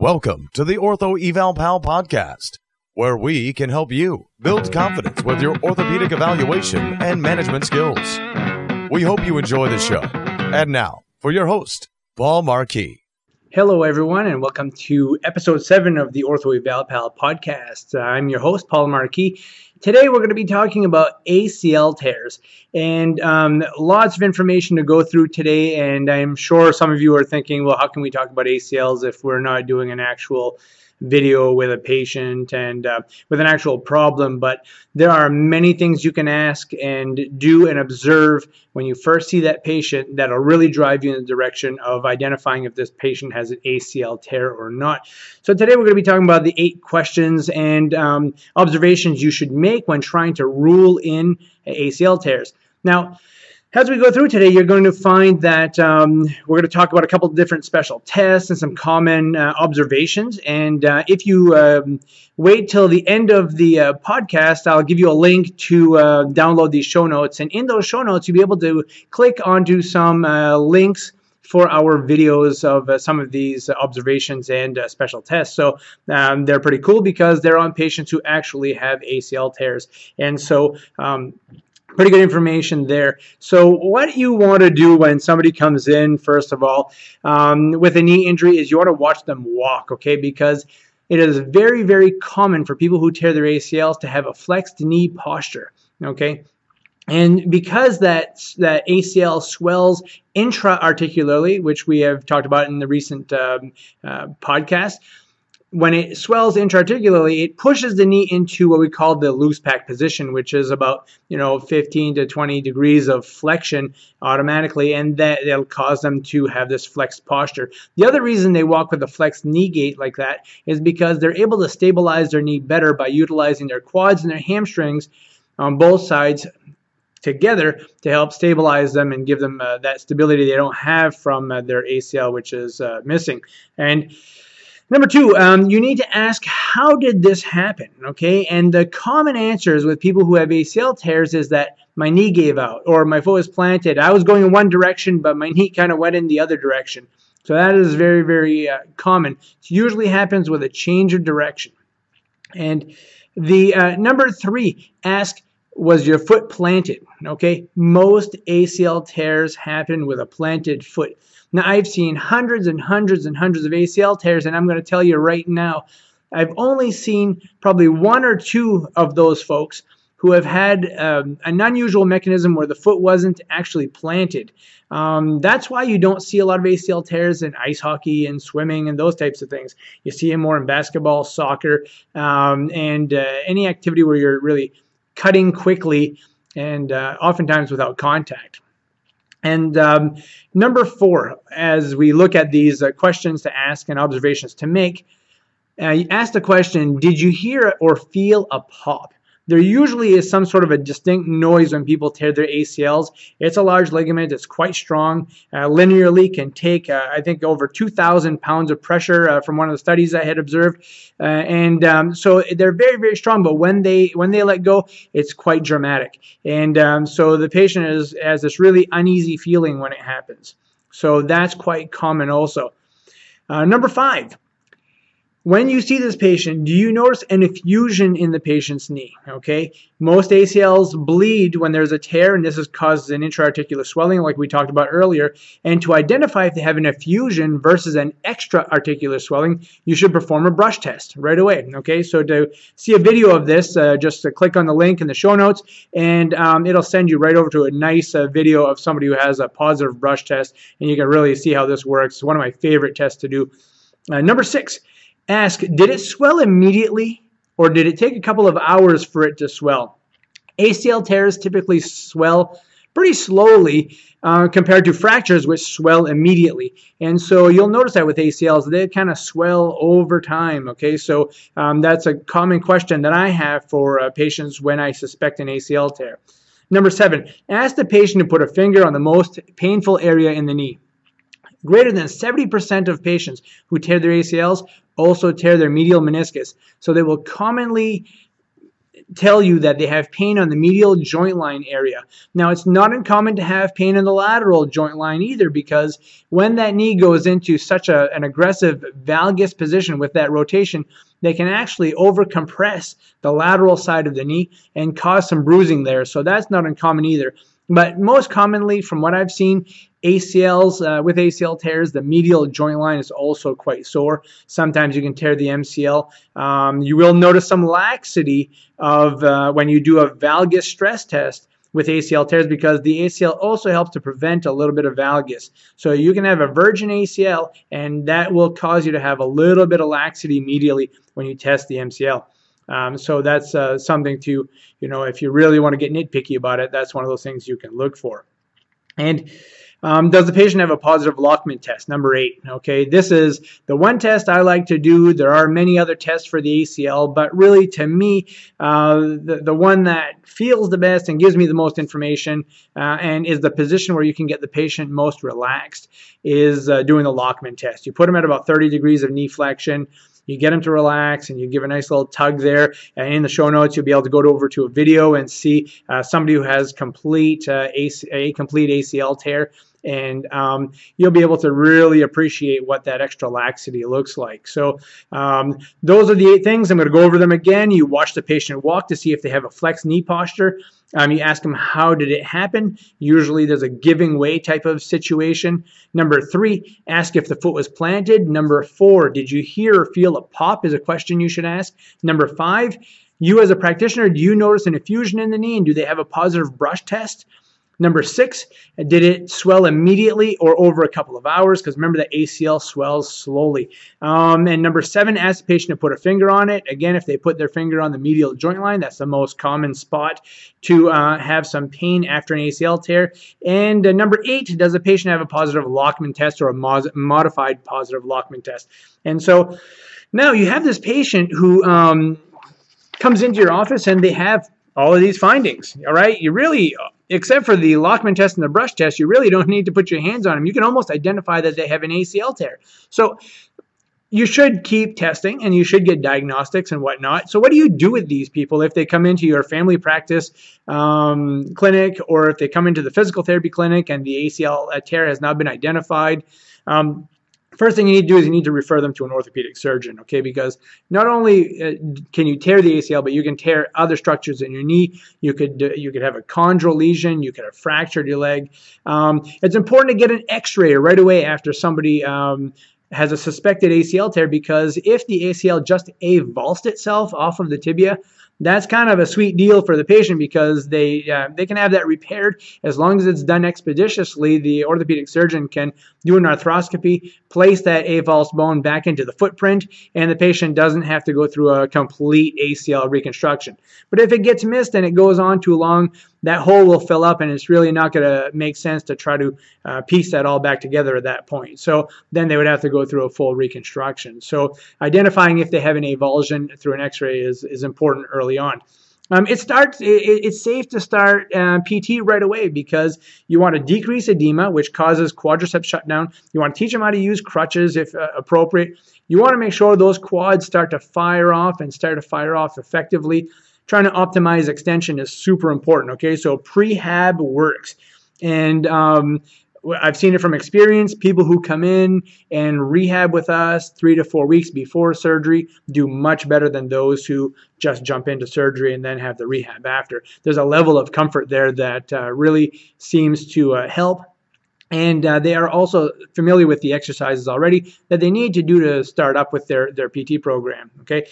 Welcome to the Ortho Eval Pal podcast, where we can help you build confidence with your orthopedic evaluation and management skills. We hope you enjoy the show. And now, for your host, Paul Marquis. Hello, everyone, and welcome to episode seven of the Ortho Eval Pal podcast. I'm your host, Paul Marquis. Today, we're going to be talking about ACL tears and um, lots of information to go through today. And I'm sure some of you are thinking, well, how can we talk about ACLs if we're not doing an actual video with a patient and uh, with an actual problem. But there are many things you can ask and do and observe when you first see that patient that'll really drive you in the direction of identifying if this patient has an ACL tear or not. So today we're going to be talking about the eight questions and um, observations you should make when trying to rule in ACL tears. Now, as we go through today, you're going to find that um, we're going to talk about a couple of different special tests and some common uh, observations. And uh, if you um, wait till the end of the uh, podcast, I'll give you a link to uh, download these show notes. And in those show notes, you'll be able to click onto some uh, links for our videos of uh, some of these observations and uh, special tests. So um, they're pretty cool because they're on patients who actually have ACL tears. And so um, pretty good information there. So what you want to do when somebody comes in, first of all, um, with a knee injury is you want to watch them walk, okay? Because it is very, very common for people who tear their ACLs to have a flexed knee posture, okay? And because that, that ACL swells intra-articularly, which we have talked about in the recent um, uh, podcast, when it swells intraarticularly, it pushes the knee into what we call the loose pack position, which is about you know 15 to 20 degrees of flexion automatically, and that it'll cause them to have this flexed posture. The other reason they walk with a flexed knee gait like that is because they're able to stabilize their knee better by utilizing their quads and their hamstrings on both sides together to help stabilize them and give them uh, that stability they don't have from uh, their ACL, which is uh, missing. And Number two, um, you need to ask, how did this happen? Okay, and the common answers with people who have ACL tears is that my knee gave out or my foot was planted. I was going in one direction, but my knee kind of went in the other direction. So that is very, very uh, common. It usually happens with a change of direction. And the uh, number three, ask, was your foot planted? Okay, most ACL tears happen with a planted foot. Now, I've seen hundreds and hundreds and hundreds of ACL tears, and I'm going to tell you right now, I've only seen probably one or two of those folks who have had um, an unusual mechanism where the foot wasn't actually planted. Um, that's why you don't see a lot of ACL tears in ice hockey and swimming and those types of things. You see them more in basketball, soccer, um, and uh, any activity where you're really cutting quickly and uh, oftentimes without contact. And um, number four, as we look at these uh, questions to ask and observations to make, uh, you ask the question, did you hear or feel a pop? There usually is some sort of a distinct noise when people tear their ACLs. It's a large ligament. It's quite strong. Uh, linearly can take, uh, I think, over 2,000 pounds of pressure uh, from one of the studies I had observed. Uh, and um, so they're very, very strong. But when they when they let go, it's quite dramatic. And um, so the patient is, has this really uneasy feeling when it happens. So that's quite common also. Uh, number five when you see this patient, do you notice an effusion in the patient's knee? Okay, most ACLs bleed when there's a tear, and this is causes an intra-articular swelling, like we talked about earlier. And to identify if they have an effusion versus an extra-articular swelling, you should perform a brush test right away. Okay, so to see a video of this, uh, just click on the link in the show notes, and um, it'll send you right over to a nice uh, video of somebody who has a positive brush test, and you can really see how this works. It's one of my favorite tests to do. Uh, number six Ask, did it swell immediately or did it take a couple of hours for it to swell? ACL tears typically swell pretty slowly uh, compared to fractures, which swell immediately. And so you'll notice that with ACLs, they kind of swell over time. Okay, so um, that's a common question that I have for uh, patients when I suspect an ACL tear. Number seven, ask the patient to put a finger on the most painful area in the knee. Greater than 70% of patients who tear their ACLs also tear their medial meniscus. So they will commonly tell you that they have pain on the medial joint line area. Now, it's not uncommon to have pain in the lateral joint line either because when that knee goes into such a, an aggressive valgus position with that rotation, they can actually overcompress the lateral side of the knee and cause some bruising there. So that's not uncommon either. But most commonly, from what I've seen, ACLs uh, with ACL tears, the medial joint line is also quite sore. Sometimes you can tear the MCL. Um, you will notice some laxity of uh, when you do a valgus stress test with ACL tears because the ACL also helps to prevent a little bit of valgus. So you can have a virgin ACL, and that will cause you to have a little bit of laxity medially when you test the MCL. Um, so that's uh, something to, you know, if you really want to get nitpicky about it, that's one of those things you can look for. And um, does the patient have a positive Lachman test? Number eight. Okay, this is the one test I like to do. There are many other tests for the ACL, but really to me, uh, the, the one that feels the best and gives me the most information uh, and is the position where you can get the patient most relaxed is uh, doing the Lachman test. You put them at about 30 degrees of knee flexion you get them to relax and you give a nice little tug there. And in the show notes, you'll be able to go over to a video and see uh, somebody who has complete uh, AC, a complete ACL tear and um, you'll be able to really appreciate what that extra laxity looks like. So um, those are the eight things. I'm going to go over them again. You watch the patient walk to see if they have a flexed knee posture. Um, you ask them how did it happen. Usually there's a giving way type of situation. Number three, ask if the foot was planted. Number four, did you hear or feel a pop? Is a question you should ask. Number five, you as a practitioner, do you notice an effusion in the knee and do they have a positive brush test? Number six, did it swell immediately or over a couple of hours? Because remember that ACL swells slowly. Um, and number seven, ask the patient to put a finger on it. Again, if they put their finger on the medial joint line, that's the most common spot to uh, have some pain after an ACL tear. And uh, number eight, does the patient have a positive Lachman test or a modified positive Lachman test? And so now you have this patient who um, comes into your office and they have all of these findings. All right, you really except for the Lachman test and the brush test, you really don't need to put your hands on them. You can almost identify that they have an ACL tear. So you should keep testing and you should get diagnostics and whatnot. So, what do you do with these people if they come into your family practice um, clinic or if they come into the physical therapy clinic and the ACL tear has not been identified? Um, first thing you need to do is you need to refer them to an orthopedic surgeon, okay? Because not only uh, can you tear the ACL, but you can tear other structures in your knee. You could you could have a chondral lesion. You could have fractured your leg. Um, it's important to get an X-ray right away after somebody. Um, has a suspected ACL tear because if the ACL just avulsed itself off of the tibia, that's kind of a sweet deal for the patient because they uh, they can have that repaired as long as it's done expeditiously. The orthopedic surgeon can do an arthroscopy, place that avulsed bone back into the footprint, and the patient doesn't have to go through a complete ACL reconstruction. But if it gets missed and it goes on too long, that hole will fill up and it's really not going to make sense to try to uh, piece that all back together at that point. So then they would have to go through a full reconstruction. So identifying if they have an avulsion through an x-ray is, is important early on. Um, it starts. It, it's safe to start uh, PT right away because you want to decrease edema, which causes quadricep shutdown. You want to teach them how to use crutches if uh, appropriate. You want to make sure those quads start to fire off and start to fire off effectively trying to optimize extension is super important. Okay, so prehab works, and um, I've seen it from experience. People who come in and rehab with us three to four weeks before surgery do much better than those who just jump into surgery and then have the rehab after. There's a level of comfort there that uh, really seems to uh, help. And uh, they are also familiar with the exercises already that they need to do to start up with their, their PT program. Okay.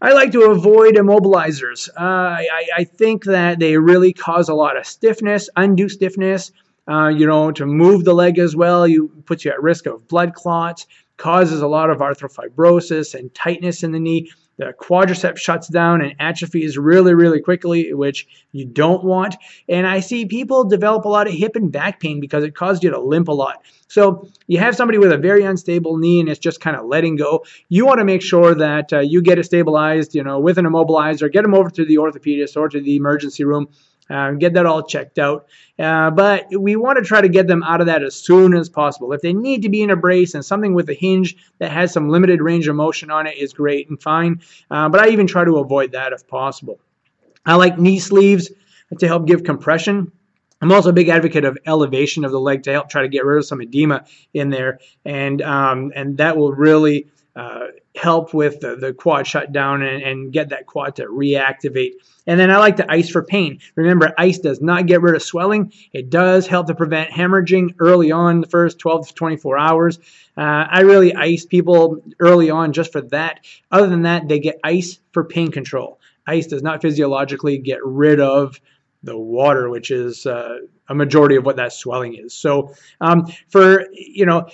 I like to avoid immobilizers. Uh, I, I, think that they really cause a lot of stiffness, undue stiffness. Uh, you know, to move the leg as well, you puts you at risk of blood clots, causes a lot of arthrofibrosis and tightness in the knee the quadricep shuts down and atrophies really, really quickly, which you don't want. And I see people develop a lot of hip and back pain because it caused you to limp a lot. So you have somebody with a very unstable knee and it's just kind of letting go. You want to make sure that uh, you get it stabilized, you know, with an immobilizer, get them over to the orthopedist or to the emergency room uh, get that all checked out. Uh, but we want to try to get them out of that as soon as possible. If they need to be in a brace and something with a hinge that has some limited range of motion on it is great and fine. Uh, but I even try to avoid that if possible. I like knee sleeves to help give compression. I'm also a big advocate of elevation of the leg to help try to get rid of some edema in there, and um, and that will really uh, help with the, the quad shutdown and, and get that quad to reactivate. And then I like to ice for pain. Remember, ice does not get rid of swelling. It does help to prevent hemorrhaging early on, the first 12 to 24 hours. Uh, I really ice people early on just for that. Other than that, they get ice for pain control. Ice does not physiologically get rid of the water, which is uh, a majority of what that swelling is. So, um, for you know,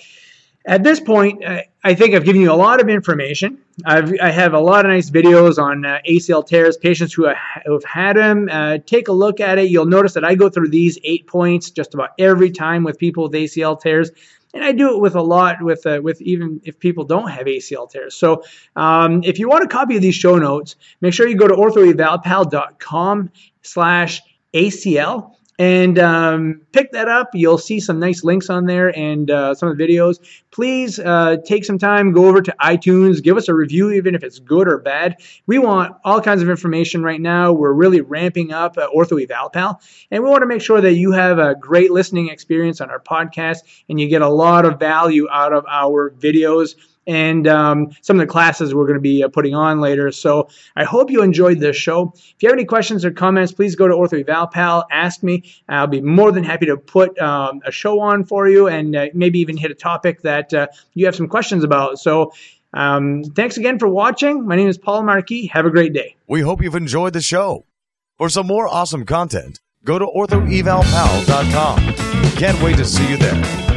at this point, I think I've given you a lot of information. I've, I have a lot of nice videos on uh, ACL tears, patients who have, had them. Uh, take a look at it. You'll notice that I go through these eight points just about every time with people with ACL tears. And I do it with a lot with uh, with even if people don't have ACL tears. So um, if you want a copy of these show notes, make sure you go to orthoevalpal.com slash ACL and um, pick that up. You'll see some nice links on there and uh, some of the videos. Please uh, take some time, go over to iTunes, give us a review, even if it's good or bad. We want all kinds of information right now. We're really ramping up uh, Ortho Eval Pal, and we want to make sure that you have a great listening experience on our podcast and you get a lot of value out of our videos and um, some of the classes we're going to be uh, putting on later. So I hope you enjoyed this show. If you have any questions or comments, please go to Ortho Eval Pal, ask me. I'll be more than happy to put um, a show on for you and uh, maybe even hit a topic that uh, you have some questions about. So um, thanks again for watching. My name is Paul Marquis. Have a great day. We hope you've enjoyed the show. For some more awesome content, go to orthoevalpal.com. Can't wait to see you there.